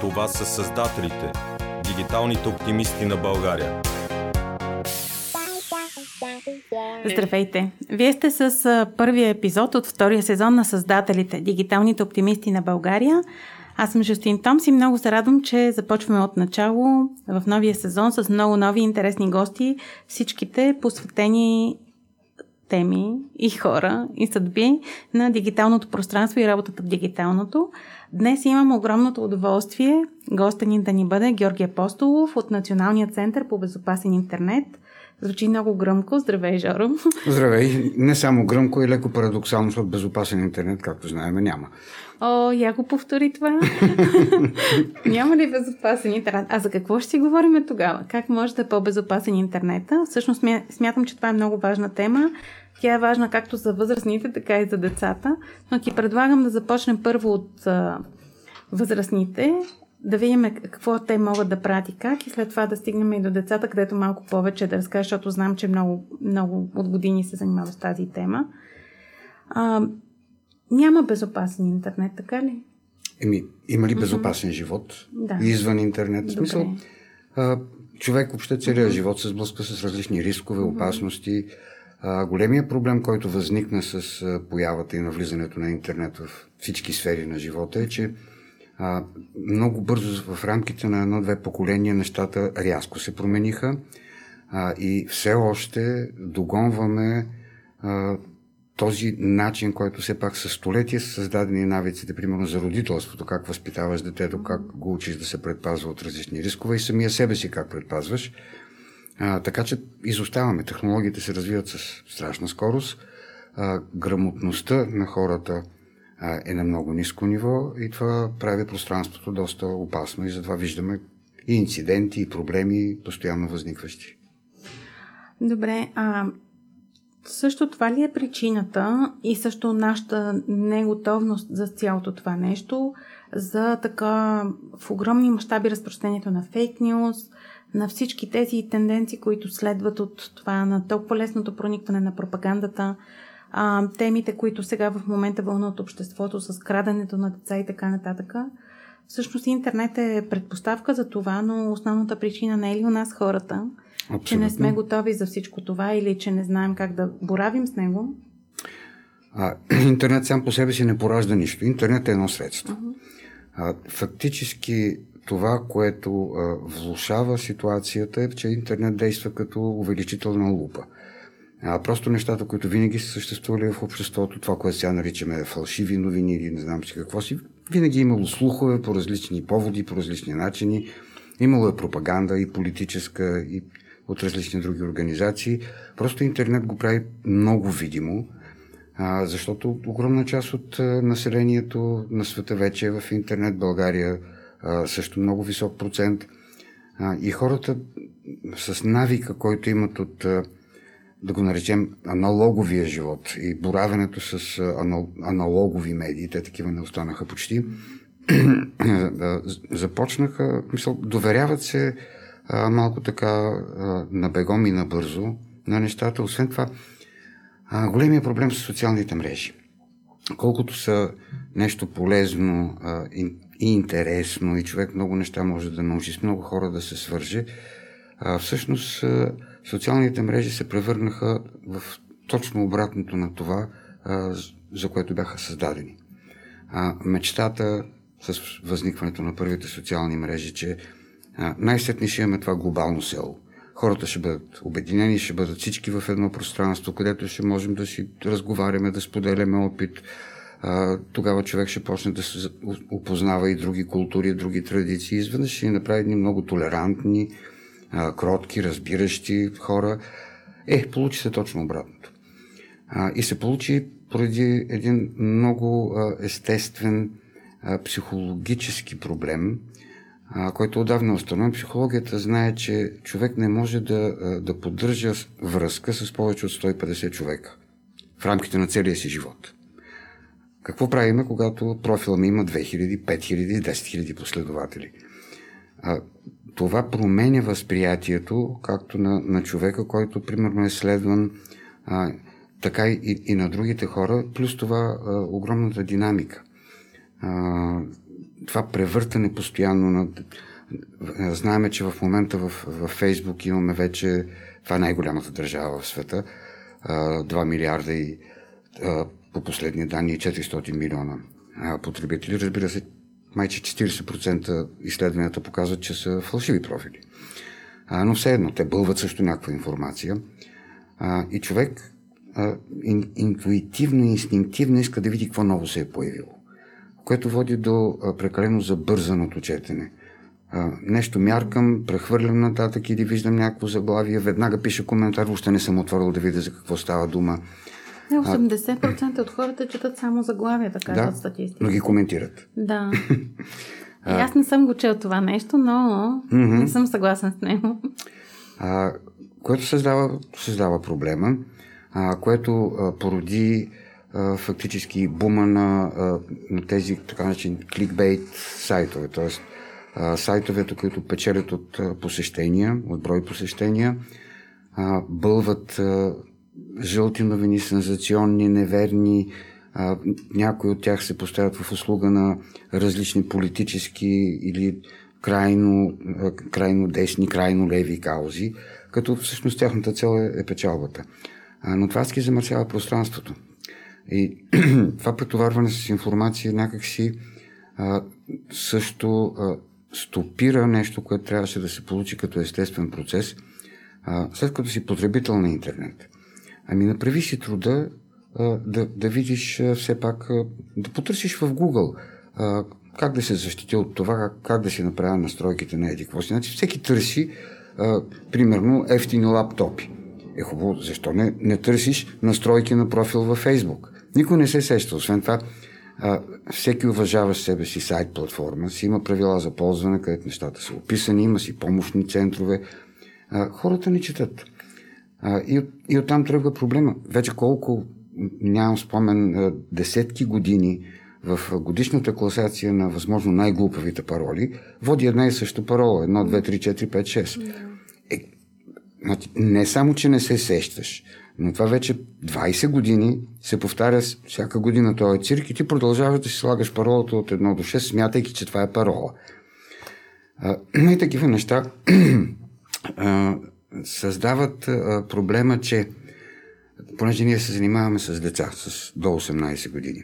Това са създателите, дигиталните оптимисти на България. Здравейте! Вие сте с първия епизод от втория сезон на Създателите, дигиталните оптимисти на България. Аз съм Жустин Томс и много се радвам, че започваме от начало в новия сезон с много нови интересни гости, всичките посветени теми и хора и съдби на дигиталното пространство и работата в дигиталното. Днес имам огромното удоволствие госта ни да ни бъде Георги Апостолов от Националния център по безопасен интернет. Звучи много гръмко. Здравей, Жоро. Здравей. Не само гръмко и леко парадоксално, защото безопасен интернет, както знаем, няма. О, я го повтори това. Няма ли безопасен интернет? А за какво ще си говорим тогава? Как може да е по-безопасен интернета? Всъщност смятам, че това е много важна тема. Тя е важна както за възрастните, така и за децата. Но ти предлагам да започнем първо от а, възрастните, да видим какво те могат да правят и как и след това да стигнем и до децата, където малко повече да разкажа, защото знам, че много, много от години се занимава с тази тема. А, няма безопасен интернет, така ли? Еми, има ли безопасен mm-hmm. живот да. извън интернет? В смисъл, а, човек въобще целият mm-hmm. живот се сблъска с различни рискове, опасности. А, големия проблем, който възникна с появата и навлизането на интернет в всички сфери на живота е, че а, много бързо в рамките на едно-две поколения нещата рязко се промениха а, и все още догонваме а, този начин, който все пак със столетия са създадени навиците, примерно за родителството, как възпитаваш детето, как го учиш да се предпазва от различни рискове и самия себе си как предпазваш. А, така че изоставаме. Технологиите се развиват с страшна скорост. А, грамотността на хората е на много ниско ниво и това прави пространството доста опасно и затова виждаме и инциденти, и проблеми постоянно възникващи. Добре, а също това ли е причината и също нашата неготовност за цялото това нещо, за така в огромни мащаби разпространението на фейк нюз, на всички тези тенденции, които следват от това, на толкова лесното проникване на пропагандата, а, темите, които сега в момента вълнат обществото с краденето на деца и така нататък. Всъщност интернет е предпоставка за това, но основната причина не е ли у нас хората, Абсолютно. че не сме готови за всичко това или че не знаем как да боравим с него? А, интернет сам по себе си не поражда нищо. Интернет е едно средство. Uh-huh. А, фактически това, което а, влушава ситуацията е, че интернет действа като увеличителна лупа. А, просто нещата, които винаги са съществували в обществото, това, което сега наричаме фалшиви новини или не знам си какво си, винаги е имало слухове по различни поводи, по различни начини. Имало е пропаганда и политическа, и от различни други организации. Просто интернет го прави много видимо, защото огромна част от населението на света вече е в интернет. България също много висок процент. И хората с навика, който имат от, да го наречем, аналоговия живот и боравенето с аналогови медии, те такива не останаха почти, започнаха, мисъл, доверяват се а, малко така а, на бегом и набързо на нещата. Освен това, а, големия проблем са социалните мрежи. Колкото са нещо полезно а, и, и интересно и човек много неща може да научи, с много хора да се свърже, а, всъщност а, социалните мрежи се превърнаха в точно обратното на това, за което бяха създадени. Мечтата с възникването на първите социални мрежи, че най-сетне ще имаме това глобално село. Хората ще бъдат обединени, ще бъдат всички в едно пространство, където ще можем да си разговаряме, да споделяме опит. Тогава човек ще почне да се опознава и други култури, други традиции. Изведнъж ще ни направи едни много толерантни, кротки, разбиращи хора. Е, получи се точно обратното. И се получи поради един много естествен психологически проблем, който отдавна е установен. Психологията знае, че човек не може да, да поддържа връзка с повече от 150 човека в рамките на целия си живот. Какво правиме, когато профила ми има 2000, 5000, 10 000 последователи? А, това променя възприятието, както на, на човека, който примерно е следван, а, така и, и на другите хора, плюс това а, огромната динамика. А, това превъртане постоянно на... Знаеме, че в момента в, в Фейсбук имаме вече... Това е най-голямата държава в света. 2 милиарда и по последни данни 400 милиона потребители. Разбира се, майче 40% изследванията показват, че са фалшиви профили. А, но все едно, те бълват също някаква информация. А, и човек а, ин, интуитивно, инстинктивно иска да види какво ново се е появило. Което води до а, прекалено забързаното четене. А, нещо мяркам, прехвърлям нататък или виждам някакво заглавие, веднага пиша коментар, още не съм отворил да видя за какво става дума. Не, 80% от хората четат само заглавията, казват да, статистики. но ги коментират. Да. И аз не съм го чел това нещо, но mm-hmm. не съм съгласен с него. А, което създава, създава проблема, а, което а, породи а, фактически бума на, а, на тези така начин кликбейт сайтове, т.е. сайтовете, които печелят от а, посещения, от брой посещения, а, бълват а, жълти новини, сензационни, неверни, а, някои от тях се поставят в услуга на различни политически или крайно, крайно десни, крайно леви каузи, като всъщност тяхната цел е, е печалбата. А, но това ски замърсява пространството. И това претоварване с информация някакси а, също а, стопира нещо, което трябваше да се получи като естествен процес, а, след като си потребител на интернет. Ами направи си труда да, да видиш все пак, да потърсиш в Google как да се защити от това, как, как да си направя настройките на еди какво си. Значи всеки търси, а, примерно, ефтини лаптопи. Е хубаво, защо не, не търсиш настройки на профил във Facebook? Никой не се сеща. Освен това, а, всеки уважава себе си сайт платформа, си има правила за ползване, където нещата са описани, има си помощни центрове. А, хората не четат. А, и, и оттам тръгва проблема. Вече колко, нямам спомен, десетки години в годишната класация на възможно най-глупавите пароли води една и съща парола. Едно, две, три, четири, пет, шест. Е, значи, не само, че не се сещаш, но това вече 20 години се повтаря всяка година този цирк и ти продължаваш да си слагаш паролата от 1 до 6, смятайки, че това е парола. А, и такива неща а, създават проблема, че понеже ние се занимаваме с деца с до 18 години,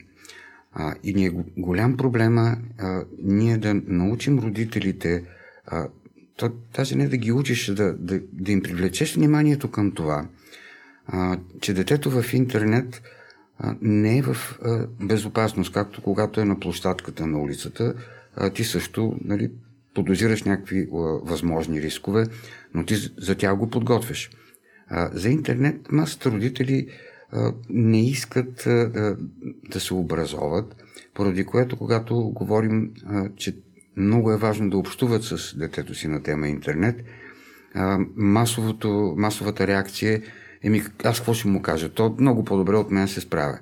а, и ни е голям проблема а, ние да научим родителите, а, то, даже не да ги учиш, да, да, да им привлечеш вниманието към това, а, че детето в интернет а, не е в а, безопасност, както когато е на площадката на улицата, а, ти също нали, подозираш някакви възможни рискове, но ти за тях го подготвяш. За интернет масата родители не искат да се образоват, поради което, когато говорим, че много е важно да общуват с детето си на тема интернет, масовото, масовата реакция е Еми, аз какво ще му кажа? То много по-добре от мен се справя.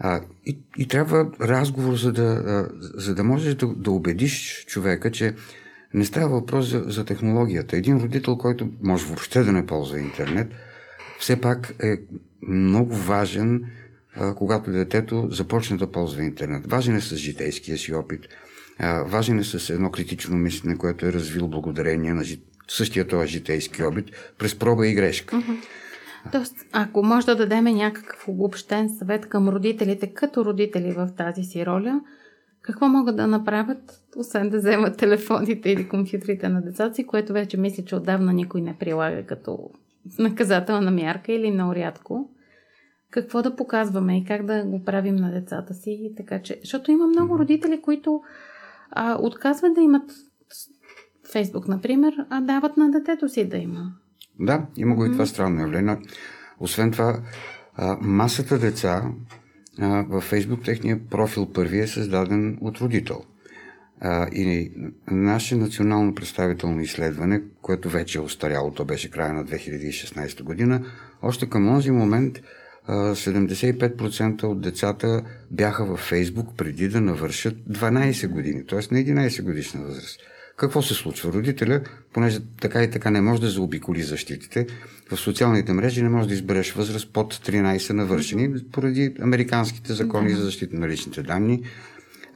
А, и, и трябва разговор, за да, за да можеш да, да убедиш човека, че не става въпрос за, за технологията. Един родител, който може въобще да не ползва интернет, все пак е много важен, а, когато детето започне да ползва интернет. Важен е с житейския си опит, а, важен е с едно критично мислене, което е развил благодарение на същия този житейски опит през проба и грешка. Uh-huh. Тоест, ако може да дадем някакъв обобщен съвет към родителите, като родители в тази си роля, какво могат да направят, освен да вземат телефоните или компютрите на децата си, което вече мисля, че отдавна никой не прилага като наказателна мярка или много рядко. Какво да показваме и как да го правим на децата си. Така че, защото има много родители, които а, отказват да имат Фейсбук, например, а дават на детето си да има. Да, има го и това странно явление. Освен това, масата деца във Фейсбук, техния профил първи е създаден от родител. И наше национално представително изследване, което вече е устаряло, то беше края на 2016 година, още към този момент 75% от децата бяха във Фейсбук преди да навършат 12 години, т.е. на 11 годишна възраст. Какво се случва? Родителя, понеже така и така не може да заобиколи защитите, в социалните мрежи не може да избереш възраст под 13 навършени, поради американските закони за защита на личните данни.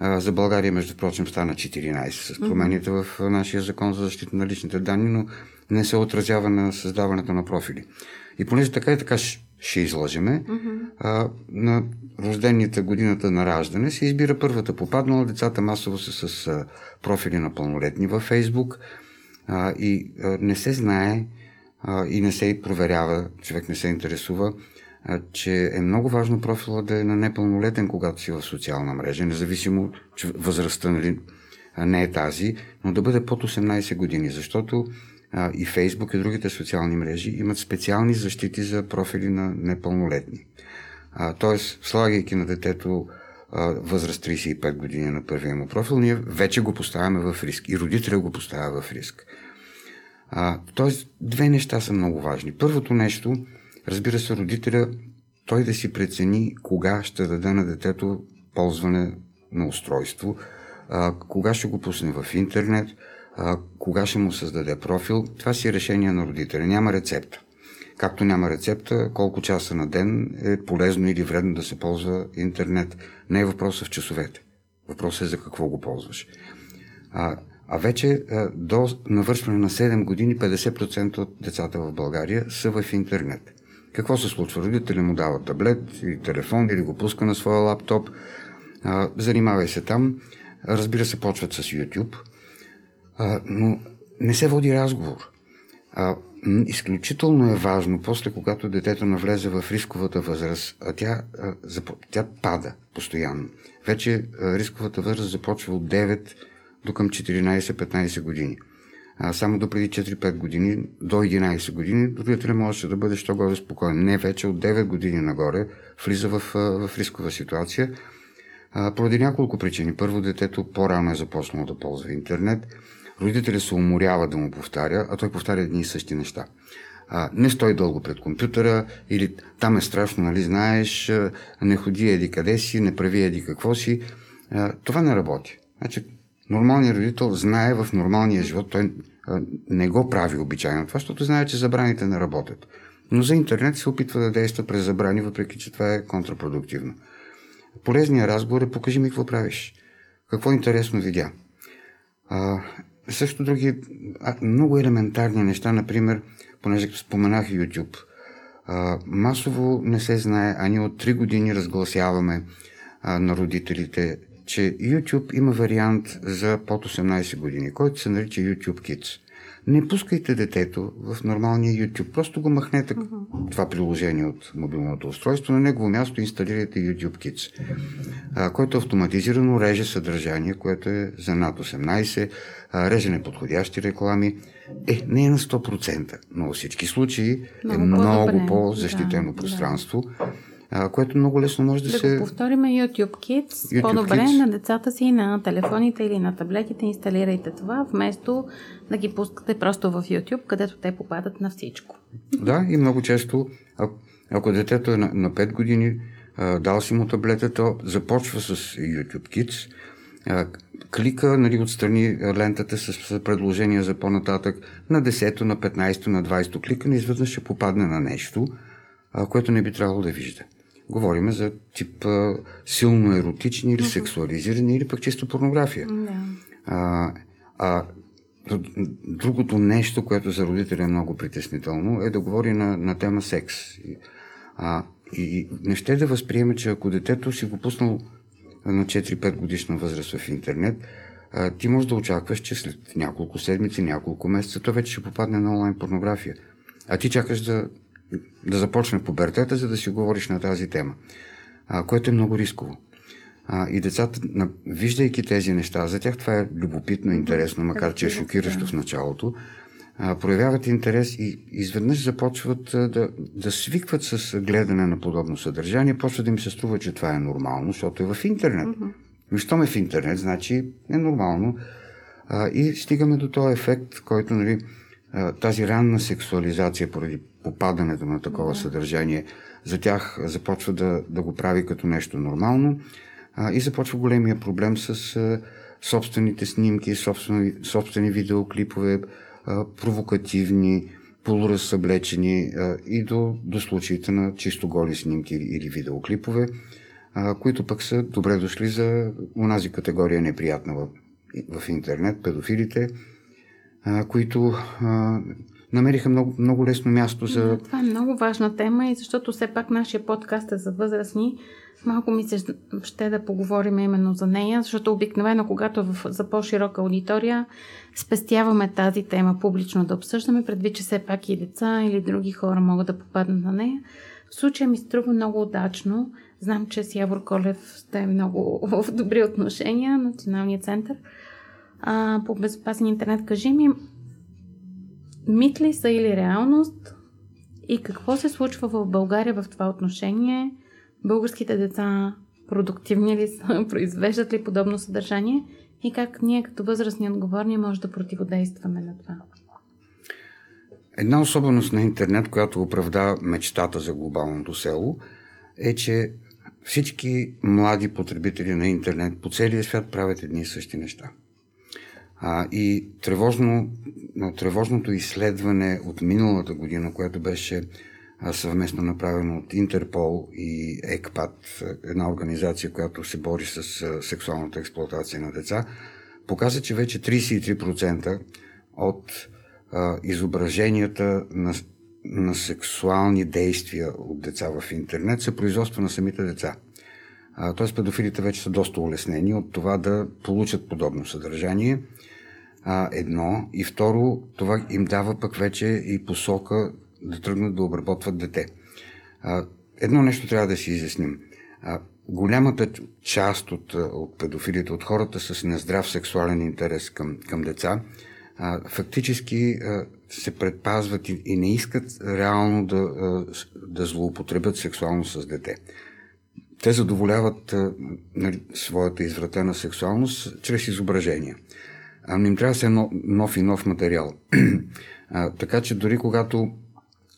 За България, между прочим, стана 14 с промените в нашия закон за защита на личните данни, но не се отразява на създаването на профили. И понеже така и така ще излъжеме, mm-hmm. а, на рождените годината на раждане се избира първата попаднала. Децата масово са с а, профили на пълнолетни във Фейсбук а, и а, не се знае а, и не се проверява, човек не се интересува, а, че е много важно профила да е на непълнолетен, когато си в социална мрежа, независимо, че възрастта нали, не е тази, но да бъде под 18 години, защото а, и Фейсбук и другите социални мрежи имат специални защити за профили на непълнолетни. А, тоест, слагайки на детето а, възраст 35 години на първия му профил, ние вече го поставяме в риск и родителя го поставя в риск. А, тоест, две неща са много важни. Първото нещо, разбира се, родителя той да си прецени кога ще даде на детето ползване на устройство, а, кога ще го пусне в интернет, а, кога ще му създаде профил. Това си е решение на родителя. Няма рецепта. Както няма рецепта, колко часа на ден е полезно или вредно да се ползва интернет. Не е въпросът в часовете. Въпросът е за какво го ползваш. А, а вече а, до навършване на 7 години 50% от децата в България са в интернет. Какво се случва? Родители му дават таблет или телефон или го пуска на своя лаптоп. А, занимавай се там. Разбира се, почват с YouTube. А, но не се води разговор. А, изключително е важно, после когато детето навлезе в рисковата възраст, а тя, а, тя пада постоянно. Вече а, рисковата възраст започва от 9 до към 14-15 години. А, само до преди 4-5 години, до 11 години, родителя можеше да бъде що горе спокоен. Не вече от 9 години нагоре влиза в, в рискова ситуация. А, поради няколко причини. Първо, детето по-рано е започнало да ползва интернет родителя се уморява да му повтаря, а той повтаря едни и същи неща. А, не стой дълго пред компютъра или там е страшно, нали знаеш, не ходи еди къде си, не прави еди какво си. А, това не работи. Значи, нормалният родител знае в нормалния живот, той не го прави обичайно това, защото знае, че забраните не работят. Но за интернет се опитва да действа през забрани, въпреки че това е контрапродуктивно. Полезният разговор е покажи ми какво правиш. Какво интересно видя. А, също други много елементарни неща, например, понеже споменах YouTube. А, масово не се знае, а ние от 3 години разгласяваме а, на родителите, че YouTube има вариант за под 18 години, който се нарича YouTube Kids. Не пускайте детето в нормалния YouTube. Просто го махнете uh-huh. това приложение от мобилното устройство. На негово място инсталирайте YouTube Kids, а, който автоматизирано реже съдържание, което е за над 18, а, реже неподходящи реклами. Е, не е на 100%, но във всички случаи много е много по-защитено да, пространство. Да а, което много лесно може да, да се... Да го повториме YouTube Kids. YouTube По-добре Kids. на децата си на телефоните или на таблетите инсталирайте това, вместо да ги пускате просто в YouTube, където те попадат на всичко. Да, и много често, ако, ако детето е на, на 5 години, а, дал си му таблетата, започва с YouTube Kids, а, клика нали, отстрани лентата с, с предложения за по-нататък на 10, на 15, на 20 кликане, изведнъж ще попадне на нещо, а, което не би трябвало да вижда. Говорим за тип а, силно еротични или сексуализирани или пък чисто порнография. Да. А, а другото нещо, което за родителя е много притеснително, е да говори на, на тема секс. А, и не ще да възприеме, че ако детето си го пуснал на 4-5 годишна възраст в интернет, а, ти можеш да очакваш, че след няколко седмици, няколко месеца, то вече ще попадне на онлайн порнография. А ти чакаш да да започне пубертета, за да си говориш на тази тема, а, което е много рисково. А, и децата, виждайки тези неща, за тях това е любопитно, интересно, макар че е шокиращо в началото, а, проявяват интерес и изведнъж започват а, да, да свикват с гледане на подобно съдържание, почва да им се струва, че това е нормално, защото е в интернет. Mm-hmm. Щом е в интернет, значи е нормално. А, и стигаме до този ефект, който нали, тази ранна сексуализация поради попадането на такова съдържание за тях започва да, да го прави като нещо нормално а, и започва големия проблем с а, собствените снимки, собствени, собствени видеоклипове, а, провокативни, полуразсъблечени а, и до, до случаите на чисто голи снимки или, или видеоклипове. а, които пък са добре дошли за онази категория неприятна в, в интернет, педофилите, а, които а, намериха много, много лесно място за... Да, това е много важна тема и защото все пак нашия подкаст е за възрастни. Малко ми се ще да поговорим именно за нея, защото обикновено, когато в, за по-широка аудитория, спестяваме тази тема публично да обсъждаме, предвид, че все пак и деца или други хора могат да попаднат на нея. В случая ми струва много удачно. Знам, че с Явор Колев сте много в добри отношения, Националния център а, по безопасен интернет. Кажи ми, мит ли са или реалност и какво се случва в България в това отношение? Българските деца продуктивни ли са, произвеждат ли подобно съдържание и как ние като възрастни отговорни може да противодействаме на това? Една особеност на интернет, която оправда мечтата за глобалното село, е, че всички млади потребители на интернет по целия свят правят едни и същи неща. А, и тревожно, тревожното изследване от миналата година, което беше съвместно направено от Интерпол и ЕКПАТ, една организация, която се бори с сексуалната експлуатация на деца, показа, че вече 33% от а, изображенията на, на сексуални действия от деца в интернет са производство на самите деца. Тоест педофилите вече са доста улеснени от това да получат подобно съдържание. А, едно. И второ, това им дава пък вече и посока да тръгнат да обработват дете. А, едно нещо трябва да си изясним. А, голямата част от, от педофилите, от хората с нездрав сексуален интерес към, към деца, а, фактически а, се предпазват и, и не искат реално да, а, да злоупотребят сексуално с дете. Те задоволяват а, нали, своята извратена сексуалност чрез изображения. А им трябва да се нов и нов материал. а, така че дори когато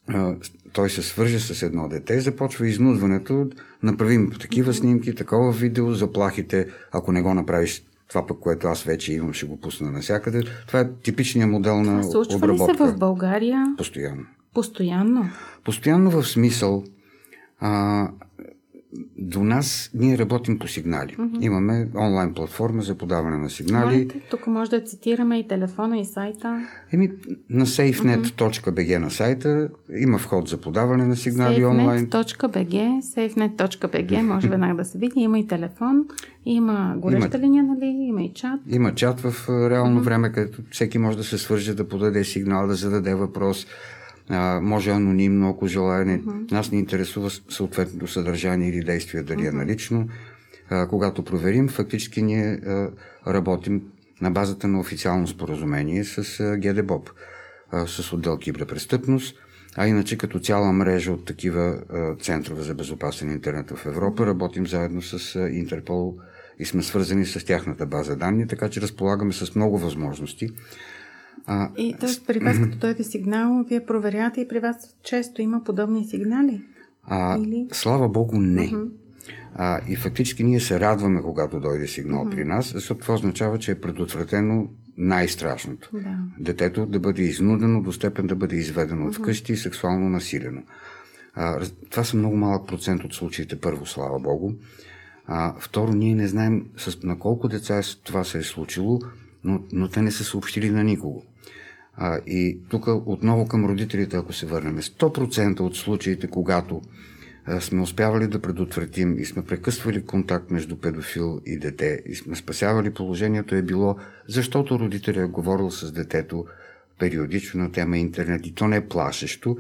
а, той се свърже с едно дете, започва изнудването, направим такива снимки, такова видео, заплахите, ако не го направиш това пък, което аз вече имам, ще го пусна навсякъде. Това е типичният модел на Това случва обработка. ли се в България? Постоянно. Постоянно? Постоянно в смисъл а, до нас ние работим по сигнали. Mm-hmm. Имаме онлайн платформа за подаване на сигнали. Можете, тук може да цитираме и телефона, и сайта. Еми, на safenet.bg на сайта има вход за подаване на сигнали safenet. онлайн. Safenet.bg, safenet.bg може веднага да се види. Има и телефон, има гореща има, линия, нали? Има и чат. Има чат в реално mm-hmm. време, където всеки може да се свърже, да подаде сигнал, да зададе въпрос а, може анонимно, ако желая. Не, uh-huh. Нас не интересува съответното съдържание или действие, дали uh-huh. е налично. А, когато проверим, фактически ние а, работим на базата на официално споразумение с а, ГДБОП, а, с отдел киберпрестъпност, а иначе като цяла мрежа от такива а, центрове за безопасен интернет в Европа, работим заедно с а, Интерпол и сме свързани с тяхната база данни, така че разполагаме с много възможности а, и т.е. при вас, като дойде сигнал, вие проверявате и при вас често има подобни сигнали? А, Или? Слава Богу, не. Uh-huh. А, и фактически ние се радваме, когато дойде сигнал uh-huh. при нас, защото това означава, че е предотвратено най-страшното. Да. Детето да бъде изнудено до степен да бъде изведено uh-huh. от вкъщи и сексуално насилено. А, това са много малък процент от случаите, първо, слава Богу. А, второ, ние не знаем с, на колко деца това се е случило, но, но те не са съобщили на никого. А, и тук отново към родителите, ако се върнем, 100% от случаите, когато а, сме успявали да предотвратим и сме прекъсвали контакт между педофил и дете и сме спасявали положението е било, защото родителя е говорил с детето периодично на тема интернет и то не е плашещо,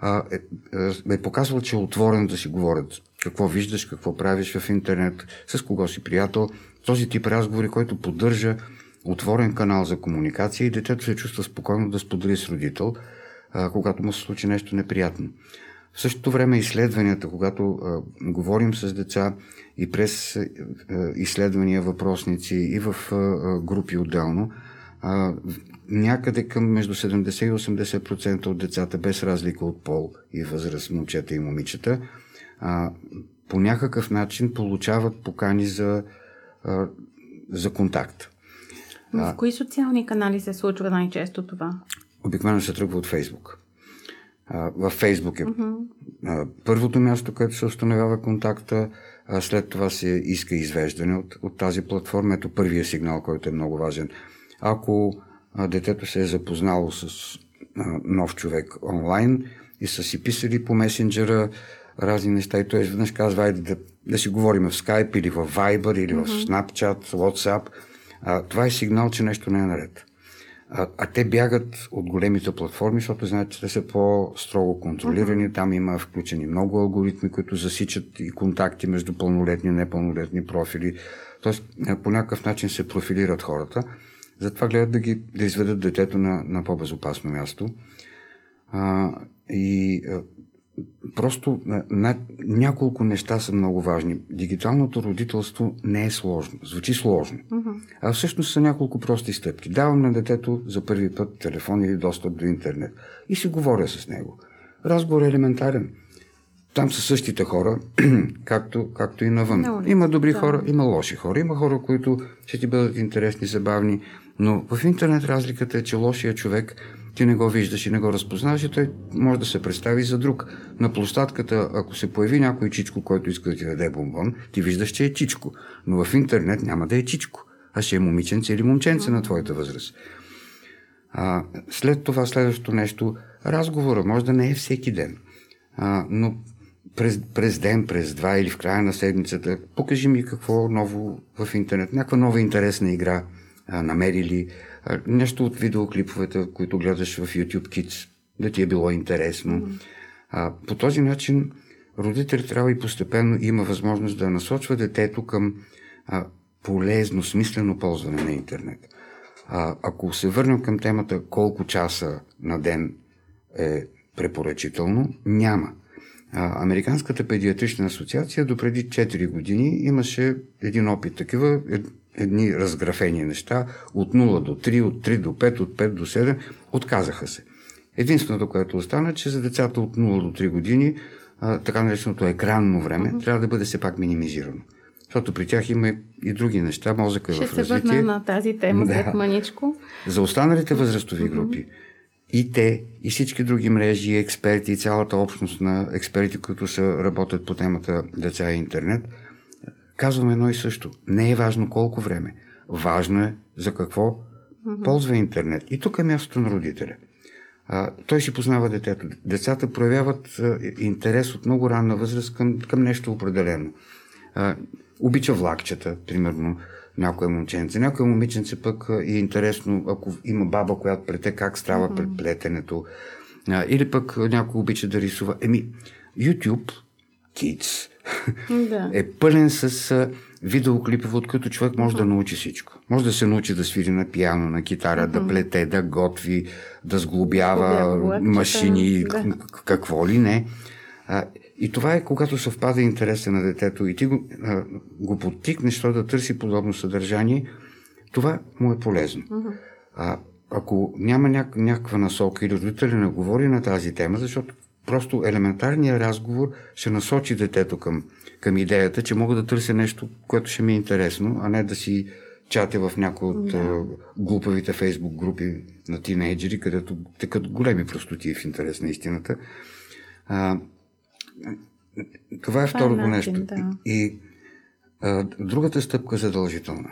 а, е, е, е показвал, че е отворен да си говорят какво виждаш, какво правиш в интернет, с кого си приятел. Този тип разговори, който поддържа отворен канал за комуникация и детето се чувства спокойно да сподели с родител, а, когато му се случи нещо неприятно. В същото време изследванията, когато а, говорим с деца и през а, изследвания, въпросници и в а, групи отделно, а, някъде към между 70 и 80% от децата, без разлика от пол и възраст, момчета и момичета, а, по някакъв начин получават покани за, а, за контакт. В кои социални канали се случва най-често това? Обикновено се тръгва от Фейсбук. Във Фейсбук е uh-huh. първото място, където се установява контакта. а след това се иска извеждане от, от тази платформа. Ето първия сигнал, който е много важен. Ако а, детето се е запознало с а, нов човек онлайн и са си писали по месенджера разни неща и той изведнъж казва, айде да, да си говорим в Skype или в Viber или mm-hmm. в Snapchat, WhatsApp, а, това е сигнал, че нещо не е наред. А, а те бягат от големите платформи, защото знаят, че те са по-строго контролирани. Там има включени много алгоритми, които засичат и контакти между пълнолетни и непълнолетни профили. Тоест, по някакъв начин се профилират хората. Затова гледат да, ги, да изведат детето на, на по-безопасно място. А, и просто на, няколко неща са много важни. Дигиталното родителство не е сложно. Звучи сложно. Uh-huh. А всъщност са няколко прости стъпки. Давам на детето за първи път телефон или достъп до интернет. И си говоря с него. Разговор е елементарен. Там са същите хора, както, както и навън. No, има добри да. хора, има лоши хора. Има хора, които ще ти бъдат интересни, забавни. Но в интернет разликата е, че лошия човек ти не го виждаш и не го разпознаваш и той може да се представи за друг. На площадката, ако се появи някой чичко, който иска да ти даде бомбон, ти виждаш, че е чичко. Но в интернет няма да е чичко, а ще е момиченце или момченце на твоята възраст. А, след това следващото нещо, разговора може да не е всеки ден, а, но през, през ден, през два или в края на седмицата, покажи ми какво ново в интернет, някаква нова интересна игра а, намерили, нещо от видеоклиповете, които гледаш в YouTube Kids, да ти е било интересно. А, по този начин родители трябва и постепенно има възможност да насочва детето към а, полезно, смислено ползване на интернет. А, ако се върнем към темата колко часа на ден е препоръчително, няма. А, Американската педиатрична асоциация допреди 4 години имаше един опит такива, едни разграфени неща, от 0 до 3, от 3 до 5, от 5 до 7, отказаха се. Единственото, което остана, че за децата от 0 до 3 години, а, така нареченото екранно време, uh-huh. трябва да бъде все пак минимизирано. Защото при тях има и други неща, мозъка е в развитие. Ще се върна на тази тема да. след маничко. За останалите възрастови групи, и те, и всички други мрежи, експерти, и цялата общност на експерти, които са, работят по темата деца и интернет – казвам едно и също. Не е важно колко време. Важно е за какво ползва интернет. И тук е мястото на родителя. А, той си познава детето. Децата проявяват а, интерес от много ранна възраст към, към нещо определено. А, обича влакчета, примерно, някоя момченце. Някоя момиченце пък е интересно, ако има баба, която плете, как става mm-hmm. плетенето. А, или пък някой обича да рисува. Еми, YouTube Kids да. е пълен с видеоклипове, от които човек може да научи всичко. Може да се научи да свири на пиано, на китара, да плете, да готви, да сглобява Сглобява машини, да. какво ли не. А, и това е когато съвпада интереса на детето и ти го, а, го подтикнеш да търси подобно съдържание, това му е полезно. А, ако няма няк- някаква насока или родителя не говори на тази тема, защото Просто елементарният разговор ще насочи детето към, към идеята, че мога да търся нещо, което ще ми е интересно, а не да си чатя в някои от да. глупавите фейсбук групи на тинейджери, където текат големи простоти в интерес на истината. А, това е е второто е начин, нещо. Да. И а, другата стъпка е задължителна.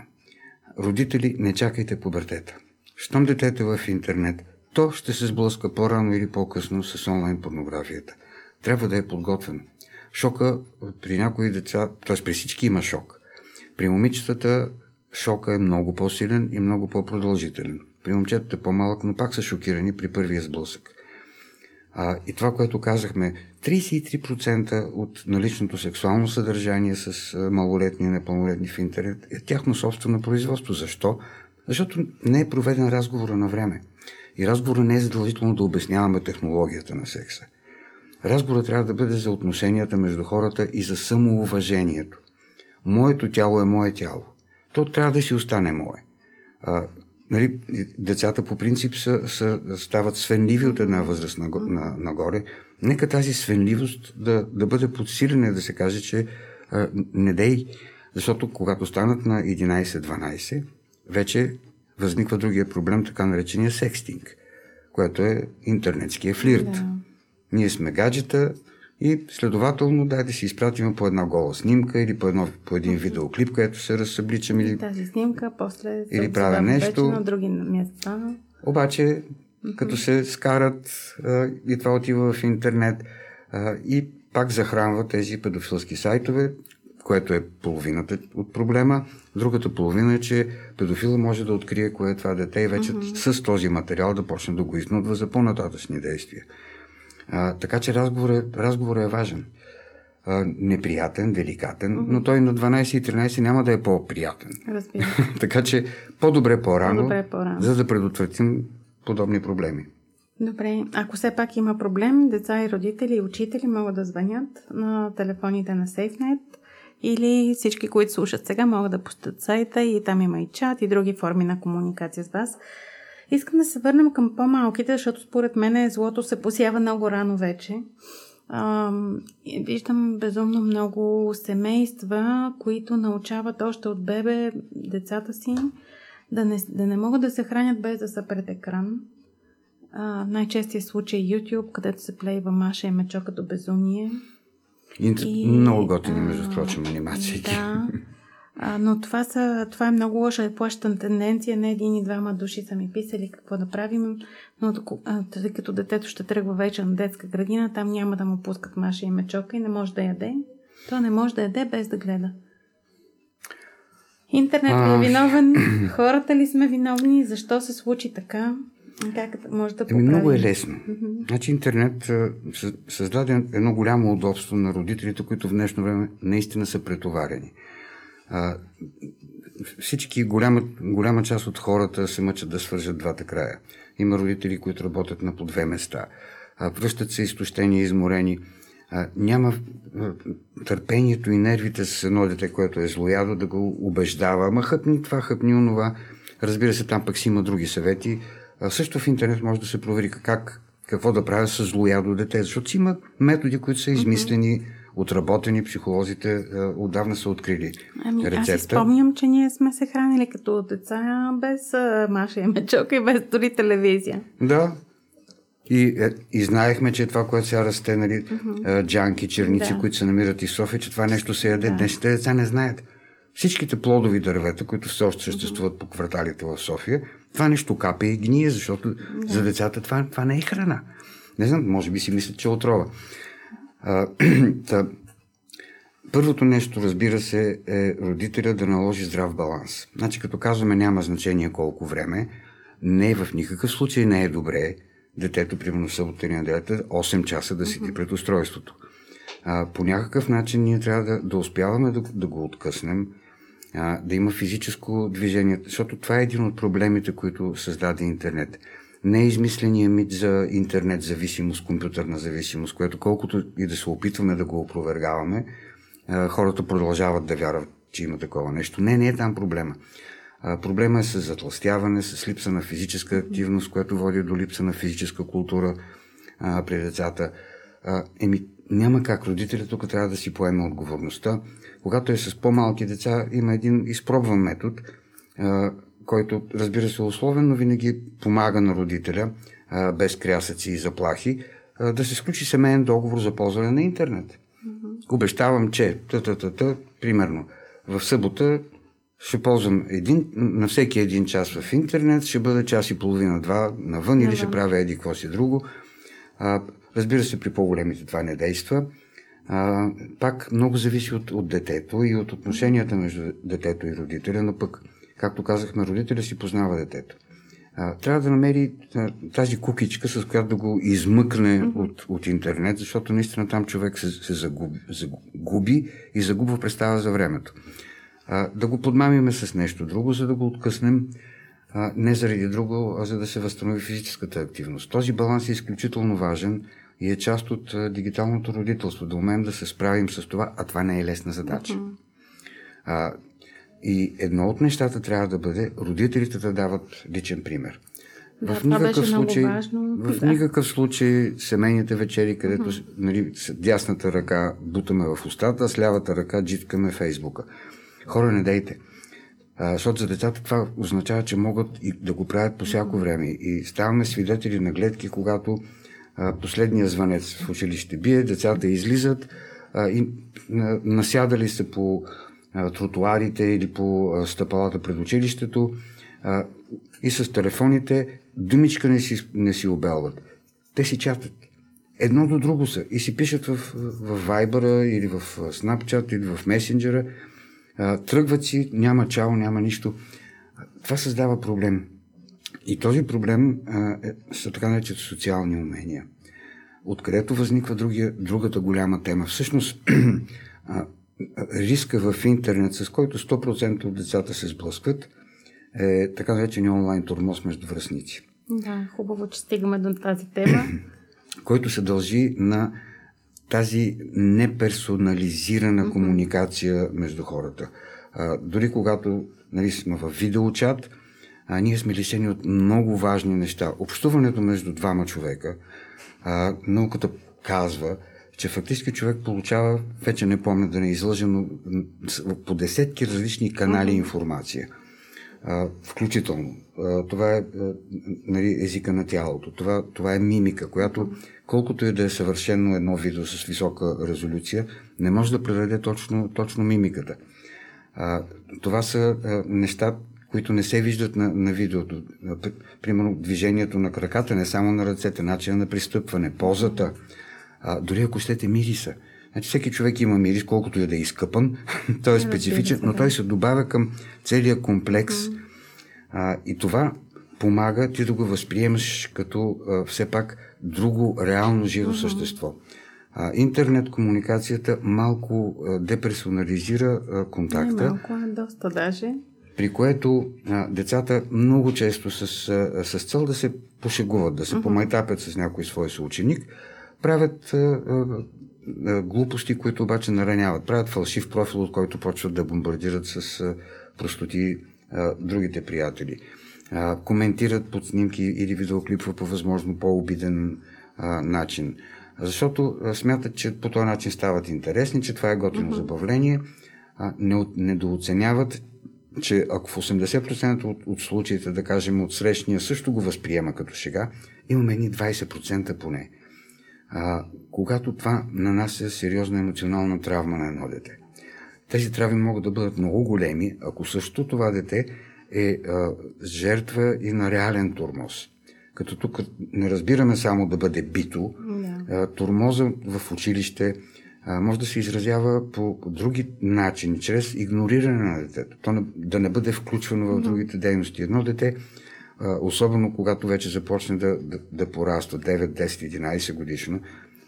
Родители, не чакайте пубертета. Щом детето е в интернет, то ще се сблъска по-рано или по-късно с онлайн порнографията. Трябва да е подготвено. Шока при някои деца, т.е. при всички има шок. При момичетата шока е много по-силен и много по-продължителен. При момчетата е по-малък, но пак са шокирани при първия сблъсък. А, и това, което казахме, 33% от наличното сексуално съдържание с малолетни и непълнолетни в интернет е тяхно собствено производство. Защо? Защото не е проведен разговора на време. И разговорът не е задължително да обясняваме технологията на секса. Разговорът трябва да бъде за отношенията между хората и за самоуважението. Моето тяло е мое тяло. То трябва да си остане мое. А, нали, децата по принцип са, са, стават свенливи от една възраст на, нагоре. Нека тази свенливост да, да бъде подсилена, да се каже, че а, не дей, защото когато станат на 11-12, вече възниква другия проблем, така наречения секстинг, което е интернетския флирт. Да. Ние сме гаджета, И следователно, дай да си изпратим по една гола снимка или по, едно, по един видеоклип, където се разсъбличам. Или... Тази снимка, после или правя нещо. на други места. Обаче, като се скарат а, и това отива в интернет а, и пак захранва тези педофилски сайтове, което е половината от проблема. Другата половина е, че педофила може да открие кое е това дете и вече mm-hmm. с този материал да почне да го изнудва за по-нататъчни действия. А, така че разговорът, разговорът е важен. А, неприятен, деликатен, mm-hmm. но той на 12 и 13 няма да е по-приятен. Разбира. така че по-добре по-рано, по-добре по-рано, за да предотвратим подобни проблеми. Добре, ако все пак има проблем, деца и родители и учители могат да звънят на телефоните на SafeNet или всички, които слушат сега, могат да пустят сайта и там има и чат и други форми на комуникация с вас. Искам да се върнем към по-малките, защото според мен злото се посява много рано вече. А, виждам безумно много семейства, които научават още от бебе децата си да не, да не могат да се хранят без да са пред екран. А, най-честият случай е YouTube, където се плейва Маша и Мечо като безумие. Интер... И, много готини, между прочим, анимации. Да. А, но това, са, това е много лоша и плащан тенденция. Не един и двама души са ми писали какво да правим, но тъй като детето ще тръгва вече на детска градина, там няма да му пускат маша и мечока и не може да яде. То не може да яде без да гледа. Интернет ли е виновен? Хората ли сме виновни? Защо се случи така? Как може да поправим? Много е лесно. Mm-hmm. Значи интернет създаде едно голямо удобство на родителите, които в днешно време наистина са претоварени. А, всички, голяма, голяма част от хората се мъчат да свържат двата края. Има родители, които работят на по две места. А, връщат се изтощени, изморени. А, няма а, търпението и нервите с едно дете, което е злоядо, да го убеждава. Ама хъпни това, хъпни онова. Разбира се, там пък си има други съвети. Също в интернет може да се провери как, какво да правя с злоядо дете, защото си има методи, които са измислени. Mm-hmm отработени, психолозите е, отдавна са открили ами, рецепта. Аз си спомням, че ние сме се хранили като деца без Маша и Мечок и без дори телевизия. Да. И, е, и знаехме, че това, което сега расте, нали, uh-huh. джанки, черници, да. които се намират и в София, че това нещо се яде. Да. Днешните деца не знаят. Всичките плодови дървета, които все още съществуват uh-huh. по кварталите в София, това нещо капе и гние, защото да. за децата това, това не е храна. Не знам, може би си мислят, че е отрова. А, та, първото нещо, разбира се, е родителя да наложи здрав баланс. Значи, като казваме няма значение колко време, не в никакъв случай не е добре детето, примерно събота и неделята, 8 часа да седи пред устройството. А, по някакъв начин ние трябва да, да успяваме да, да го откъснем, а, да има физическо движение, защото това е един от проблемите, които създаде интернет не е измисления мит за интернет зависимост, компютърна зависимост, което колкото и да се опитваме да го опровергаваме, хората продължават да вярват, че има такова нещо. Не, не е там проблема. Проблема е с затластяване, с липса на физическа активност, което води до липса на физическа култура а, при децата. А, еми, няма как. Родителят тук трябва да си поеме отговорността. Когато е с по-малки деца, има един изпробван метод, който разбира се условен, но винаги помага на родителя, без крясъци и заплахи, да се сключи семейен договор за ползване на интернет. Mm-hmm. Обещавам, че та-та-та-та, примерно, в събота ще ползвам един, на всеки един час в интернет, ще бъде час и половина-два навън или mm-hmm. ще правя еди какво си друго. А, разбира се, при по-големите това не действа. А, пак много зависи от, от детето и от отношенията между детето и родителя, но пък Както казахме, родителя си познава детето. А, трябва да намери а, тази кукичка, с която да го измъкне mm-hmm. от, от интернет, защото наистина там човек се, се загуби, загуби и загубва представа за времето. А, да го подмамиме с нещо друго, за да го откъснем не заради друго, а за да се възстанови физическата активност. Този баланс е изключително важен и е част от дигиталното родителство. Да умеем да се справим с това, а това не е лесна задача. Mm-hmm. А, и едно от нещата трябва да бъде родителите да дават личен пример. Да, в никакъв случай, важно. В да. никакъв случай семейните вечери, където uh-huh. нали, дясната ръка бутаме в устата, с лявата ръка джиткаме Фейсбука. Хора, не дейте. А, защото за децата това означава, че могат и да го правят по всяко време. И ставаме свидетели на гледки, когато последния звънец в училище бие, децата излизат и насядали се по тротуарите или по стъпалата пред училището и с телефоните думичка не си, не си обелват. Те си чатат. Едно до друго са и си пишат в, в Viber или в Snapchat или в Messenger. Тръгват си, няма чао, няма нищо. Това създава проблем. И този проблем а, е, са така наречените социални умения. Откъдето възниква другия, другата голяма тема. Всъщност, а, риска в интернет, с който 100% от децата се сблъскват, е така наречения онлайн турмоз между връзници. Да, хубаво, че стигаме до тази тема. който се дължи на тази неперсонализирана комуникация между хората. А, дори когато нали, сме в видеочат, а, ние сме лишени от много важни неща. Общуването между двама човека, а, науката казва, че фактически човек получава, вече не помня да не излъжа, но по десетки различни канали информация. А, включително. А, това е а, нали, езика на тялото. Това, това е мимика, която, колкото и да е съвършено едно видео с висока резолюция, не може да предаде точно, точно мимиката. А, това са а, неща, които не се виждат на, на видеото. Примерно движението на краката, не само на ръцете, начина на пристъпване, позата, а, дори ако щете мириса. Значи всеки човек има мирис, колкото и да е изкъпан, той е специфичен, но той се добавя към целия комплекс. А, и това помага ти да го възприемаш като а, все пак друго реално живо същество. А, интернет комуникацията малко а, деперсонализира а, контакта. Не малко, а доста даже при което а, децата много често с, а, с цел да се пошегуват, да се uh-huh. помайтапят с някой свой съученик, правят а, а, глупости, които обаче нараняват. Правят фалшив профил, от който почват да бомбардират с а, простоти а, другите приятели. А, коментират под снимки или видеоклипва по възможно по-обиден а, начин. Защото а, смятат, че по този начин стават интересни, че това е готино uh-huh. забавление, а, не, недооценяват, че ако в 80% от, от случаите, да кажем, от срещния също го възприема като шега, имаме едни 20% поне. А, когато това нанася сериозна емоционална травма на едно дете. Тези травми могат да бъдат много големи, ако също това дете е а, жертва и на реален турмоз. Като тук не разбираме само да бъде бито, yeah. а, турмоза в училище, а, може да се изразява по, други начини, чрез игнориране на детето. То не, да не бъде включвано в другите дейности. Едно дете, а, особено когато вече започне да, да, да пораства 9, 10, 11 годишно,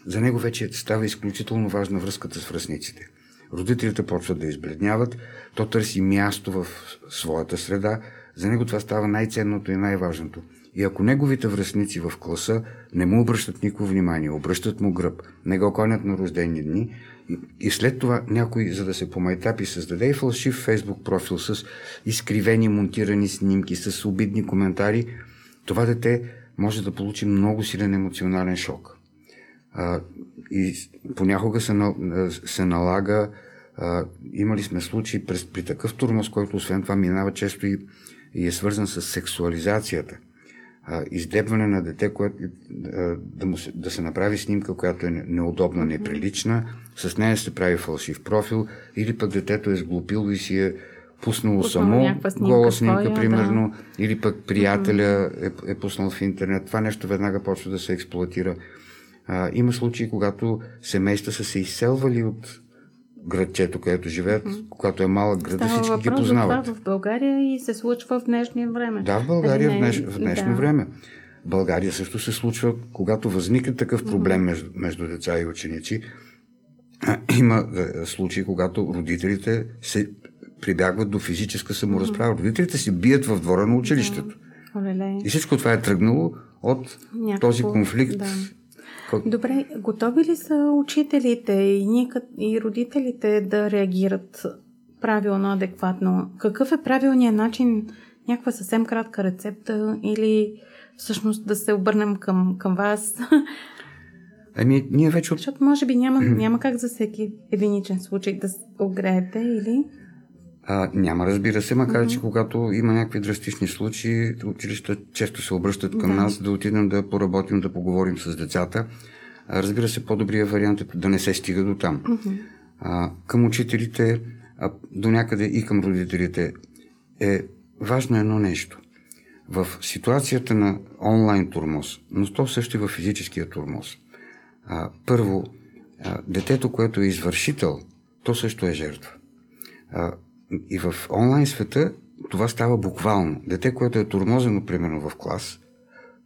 за него вече става изключително важна връзката с връзниците. Родителите почват да избледняват, то търси място в своята среда, за него това става най-ценното и най-важното – и ако неговите връзници в класа не му обръщат никакво внимание, обръщат му гръб, не го конят на рождени дни, и след това някой, за да се помайтапи, създаде и фалшив фейсбук профил с изкривени монтирани снимки, с обидни коментари, това дете може да получи много силен емоционален шок. А, и понякога се, се налага, а, имали сме случаи през, при такъв турмоз, който освен това минава често и, и е свързан с сексуализацията – издебване на дете, което, да, му се, да се направи снимка, която е неудобна, неприлична, с нея се прави фалшив профил, или пък детето е сглупило и си е пуснало Пуснал само снимка, гола снимка, своя, примерно, да. или пък приятеля е, е пуснал в интернет. Това нещо веднага почва да се експлуатира. А, има случаи, когато семейства са се изселвали от градчето, където живеят, mm-hmm. когато е малък град, всички ги познават. Това в България и се случва в днешния време. Да, в България в, днеш, в днешно да. време. България също се случва, когато възникне такъв проблем mm-hmm. между, между деца и ученици. Има е, случаи, когато родителите се прибягват до физическа саморазправа. Mm-hmm. Родителите се бият в двора на училището. Mm-hmm. И всичко това е тръгнало от Някакво, този конфликт да. Добре, готови ли са учителите и, ние, и родителите да реагират правилно, адекватно? Какъв е правилният начин, някаква съвсем кратка рецепта или всъщност да се обърнем към, към вас? Ами, ние вече... Защото може би няма, няма как за всеки единичен случай да огреете или... А, няма, разбира се, макар mm-hmm. че когато има някакви драстични случаи, училища често се обръщат към да. нас да отидем да поработим, да поговорим с децата. А, разбира се, по-добрият вариант е да не се стига до там. Mm-hmm. А, към учителите, а до някъде и към родителите е важно едно нещо. В ситуацията на онлайн турмоз, но то също и в физическия турмоз. А, първо, а, детето, което е извършител, то също е жертва. А, и в онлайн света това става буквално. Дете, което е турмозено, примерно в клас,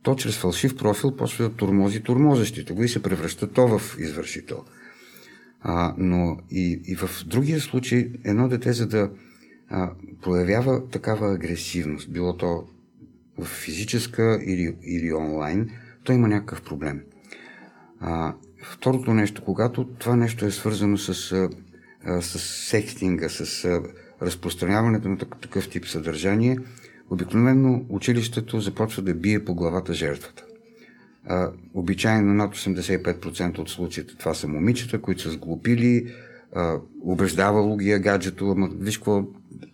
то чрез фалшив профил почва да турмози турмозещите го и се превръща то в извършител. А, но и, и в другия случай едно дете, за да а, проявява такава агресивност, било то в физическа или, или онлайн, то има някакъв проблем. А, второто нещо, когато това нещо е свързано с, а, с секстинга, с а, разпространяването на такъв тип съдържание, обикновено училището започва да бие по главата жертвата. А, обичайно над 85% от случаите това са момичета, които са сглупили, а, убеждавало ги е гаджето, ама виж какво,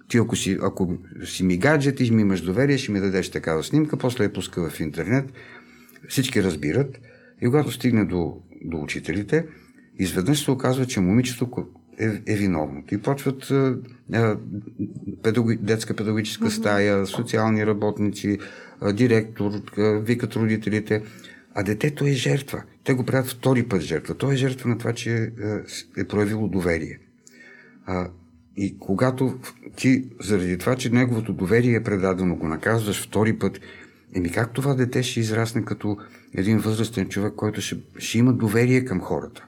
ти ако си, ако си ми гаджет и ми имаш доверие, ще ми дадеш такава снимка, после я пуска в интернет, всички разбират и когато стигне до, до учителите, изведнъж се оказва, че момичето е, е виновно. И почват а, педагог, детска педагогическа стая, социални работници, а, директор, а, викат родителите, а детето е жертва. Те го правят втори път жертва. Той е жертва на това, че е, е проявило доверие. А, и когато ти, заради това, че неговото доверие е предадено, го наказваш втори път, еми как това дете ще израсне като един възрастен човек, който ще, ще има доверие към хората?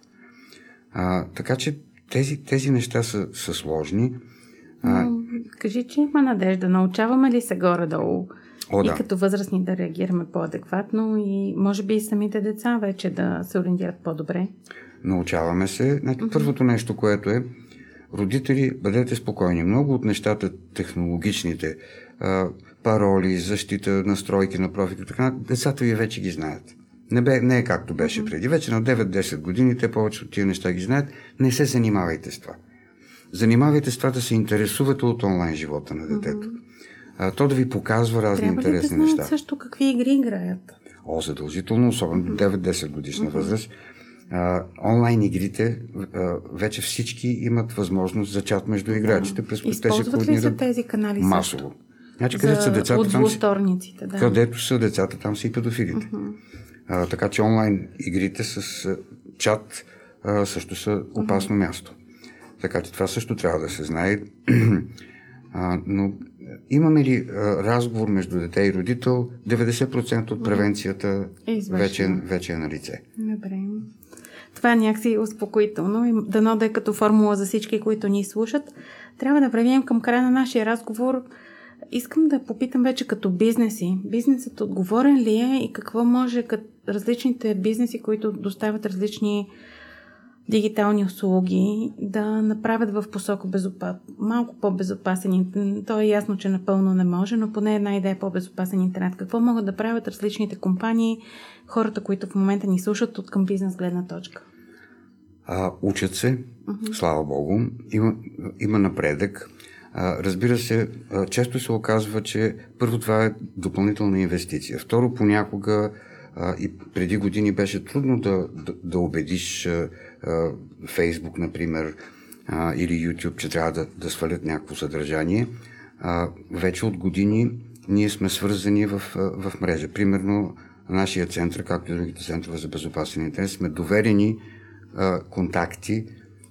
А, така че тези, тези неща са, са сложни. А... Но, кажи, че има надежда. Научаваме ли се горе-долу? О, да. И като възрастни да реагираме по-адекватно и може би и самите деца вече да се ориентират по-добре? Научаваме се. Значи, mm-hmm. Първото нещо, което е, родители, бъдете спокойни. Много от нещата, технологичните, а, пароли, защита, настройки на профите, така, децата ви вече ги знаят. Не, бе, не е както беше преди. Вече на 9-10 години те повече от тия неща ги знаят. Не се занимавайте с това. Занимавайте с това да се интересувате от онлайн живота на детето. А, то да ви показва разни Трябва интересни да неща. също какви игри играят. О, задължително, особено до 9-10 годишна възраст. А, онлайн игрите а, вече всички имат възможност за чат между играчите през Използват ли се тези канали Масово. Значи, където са децата, там си, да. където са децата, там са и педофилите. Uh-huh. А, така че онлайн игрите с чат а, също са опасно място. Така че това също трябва да се знае. а, но имаме ли а, разговор между дете и родител? 90% от превенцията е вече, вече е на лице. Добре. Това е някакси успокоително и дано да е като формула за всички, които ни слушат. Трябва да преминем към края на нашия разговор Искам да попитам вече като бизнеси. Бизнесът отговорен ли е и какво може като различните бизнеси, които доставят различни дигитални услуги, да направят в посока безопас... малко по-безопасен. То е ясно, че напълно не може, но поне една идея по-безопасен интернет. Какво могат да правят различните компании, хората, които в момента ни слушат от към бизнес гледна точка? А, учат се, uh-huh. слава Богу. Има, има напредък. А, разбира се, а, често се оказва, че първо това е допълнителна инвестиция. Второ, понякога и преди години беше трудно да, да, да убедиш а, а, Фейсбук, например, а, или YouTube, че трябва да, да свалят някакво съдържание. А, вече от години ние сме свързани в, в мрежа. Примерно, нашия център, както и другите центрове за безопасен интернет, сме доверени а, контакти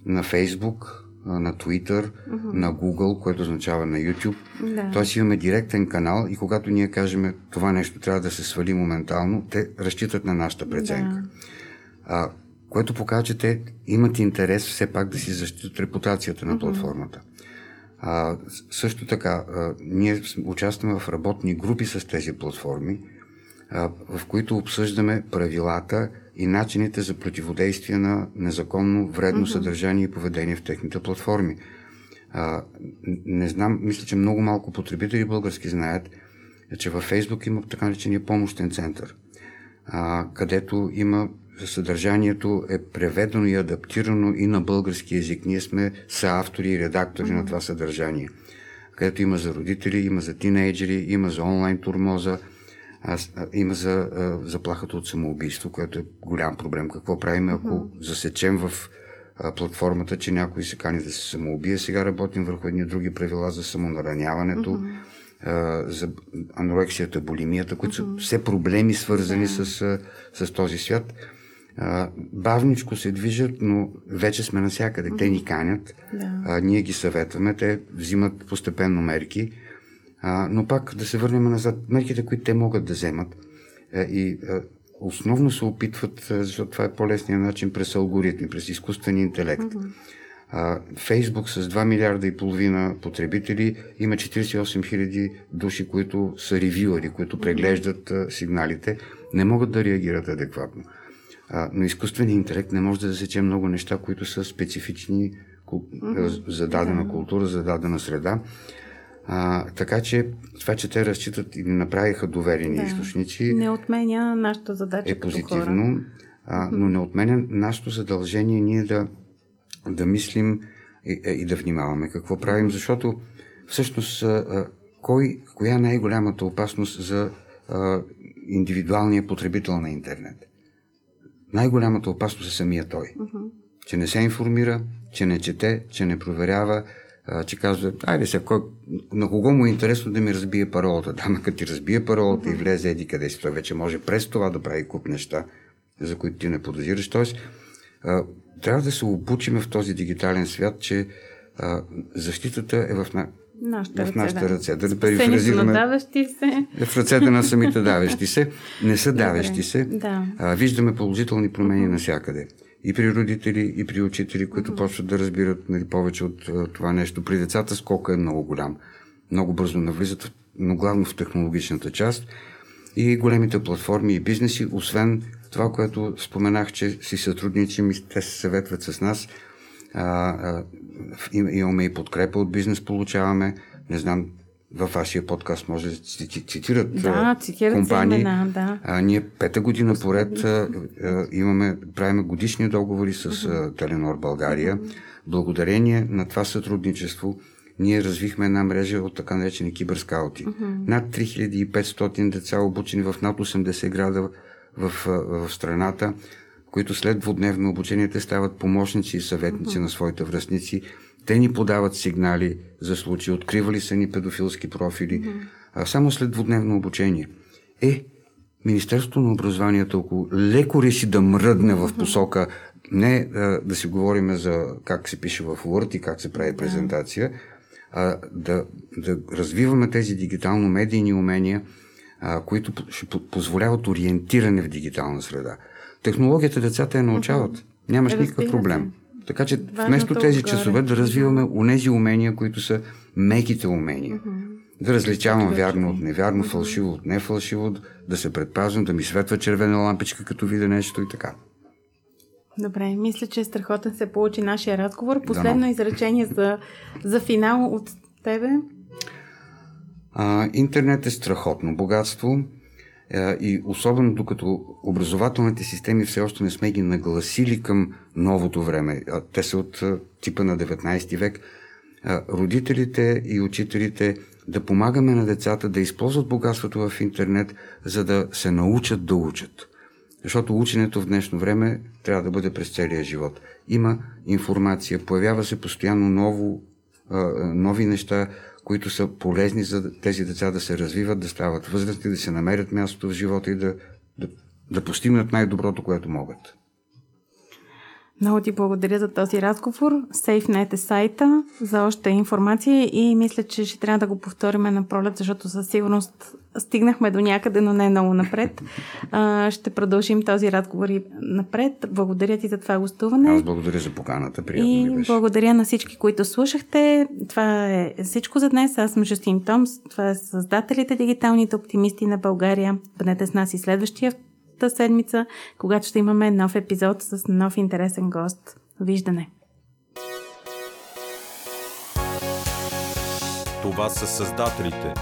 на Фейсбук, на Twitter, uh-huh. на Google, което означава на YouTube. Да. Тоест имаме директен канал и когато ние кажем това нещо трябва да се свали моментално, те разчитат на нашата преценка. Да. А, което показва, че те имат интерес все пак да си защитят репутацията на платформата. А, също така, а, ние участваме в работни групи с тези платформи, в които обсъждаме правилата и начините за противодействие на незаконно вредно uh-huh. съдържание и поведение в техните платформи. А, не знам, мисля, че много малко потребители български знаят, че във Фейсбук има така наречения помощен център, а, където има съдържанието е преведено и адаптирано и на български язик. Ние сме съавтори и редактори mm-hmm. на това съдържание, където има за родители, има за тинейджери, има за онлайн турмоза, а, а, има за а, заплахата от самоубийство, което е голям проблем. Какво правим, ако mm-hmm. засечем в а, платформата, че някой се кани да се самоубие? Сега работим върху едни други правила за самонараняването. Mm-hmm за анорексията, булимията, които са все проблеми свързани с, с този свят. бавничко се движат, но вече сме навсякъде. Те ни канят, да. ние ги съветваме, те взимат постепенно мерки, но пак да се върнем назад. Мерките, които те могат да вземат и основно се опитват, защото това е по-лесният начин през алгоритми, през изкуствен интелект. Mm-hmm Фейсбук с 2 милиарда и половина потребители има 48 хиляди души, които са ревюари, които преглеждат сигналите, не могат да реагират адекватно. но изкуственият интелект не може да засече много неща, които са специфични за дадена култура, за дадена среда. А, така че това, че те разчитат и направиха доверени да. източници. Не отменя нашата задача. Е позитивно, а, но не отменя нашето задължение ние да да мислим и, и да внимаваме какво правим, защото всъщност кой, коя е най-голямата опасност за а, индивидуалния потребител на интернет? Най-голямата опасност е самия той. Uh-huh. Че не се информира, че не чете, че не проверява, а, че казва, айде се, кой, на кого му е интересно да ми разбие паролата? Да, като ти разбие паролата и влезе еди къде си, той вече може през това да прави куп неща, за които ти не подозираш. Тоест, а, трябва да се обучим в този дигитален свят, че а, защитата е в, на, нашата в нашите ръце. ръце. Да не перифразираме. давещи се. Е в ръцете на самите давещи се. Не са давещи се. Да. А, виждаме положителни промени навсякъде. И при родители, и при учители, които uh-huh. почват да разбират нали, повече от а, това нещо. При децата скока е много голям. Много бързо навлизат, но главно в технологичната част. И големите платформи и бизнеси, освен това, което споменах, че си сътрудничим и те се съветват с нас. А, а, имаме и подкрепа от бизнес, получаваме. Не знам, във вашия подкаст може да цитират да, цитират компании. Имена, да. а, ние пета година поред а, а, имаме, правим годишни договори с uh-huh. Теленор България. Uh-huh. Благодарение на това сътрудничество ние развихме една мрежа от така наречени киберскаути. Uh-huh. Над 3500 деца обучени в над 80 града в, в страната, които след двудневно обучение те стават помощници и съветници uh-huh. на своите връзници. Те ни подават сигнали за случаи, откривали са ни педофилски профили, uh-huh. а само след двудневно обучение. Е, Министерството на образованието, ако леко реши да мръдне в посока не а, да си говорим за как се пише в Word и как се прави презентация, а да, да развиваме тези дигитално-медийни умения – а, които ще позволяват ориентиране в дигитална среда. Технологията децата я научават. Нямаш Разбира никакъв проблем. Така че Важно вместо тези часове да развиваме унези умения, които са меките умения. Uh-huh. Да различавам вярно от невярно, uh-huh. фалшиво от нефалшиво, да се предпазвам, да ми светва червена лампичка, като видя нещо и така. Добре, мисля, че страхотен се получи нашия разговор. Последно да, изречение за, за финал от тебе. А, интернет е страхотно богатство и особено докато образователните системи все още не сме ги нагласили към новото време, те са от а, типа на 19 век, а, родителите и учителите да помагаме на децата да използват богатството в интернет, за да се научат да учат. Защото ученето в днешно време трябва да бъде през целия живот. Има информация, появява се постоянно ново, нови неща, които са полезни за тези деца да се развиват, да стават възрастни, да се намерят мястото в живота и да, да, да постигнат най-доброто, което могат. Много ти благодаря за този разговор. SafeNet е сайта за още информация и мисля, че ще трябва да го повторим на пролет, защото със сигурност стигнахме до някъде, но не много напред. ще продължим този разговор и напред. Благодаря ти за това гостуване. Аз благодаря за поканата. Приятно и беше. благодаря на всички, които слушахте. Това е всичко за днес. Аз съм Жустин Томс. Това е създателите Дигиталните оптимисти на България. Бъдете с нас и следващия следващата седмица, когато ще имаме нов епизод с нов интересен гост. Виждане! Това са създателите,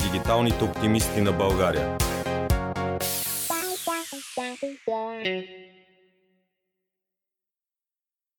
дигиталните оптимисти на България. Yeah.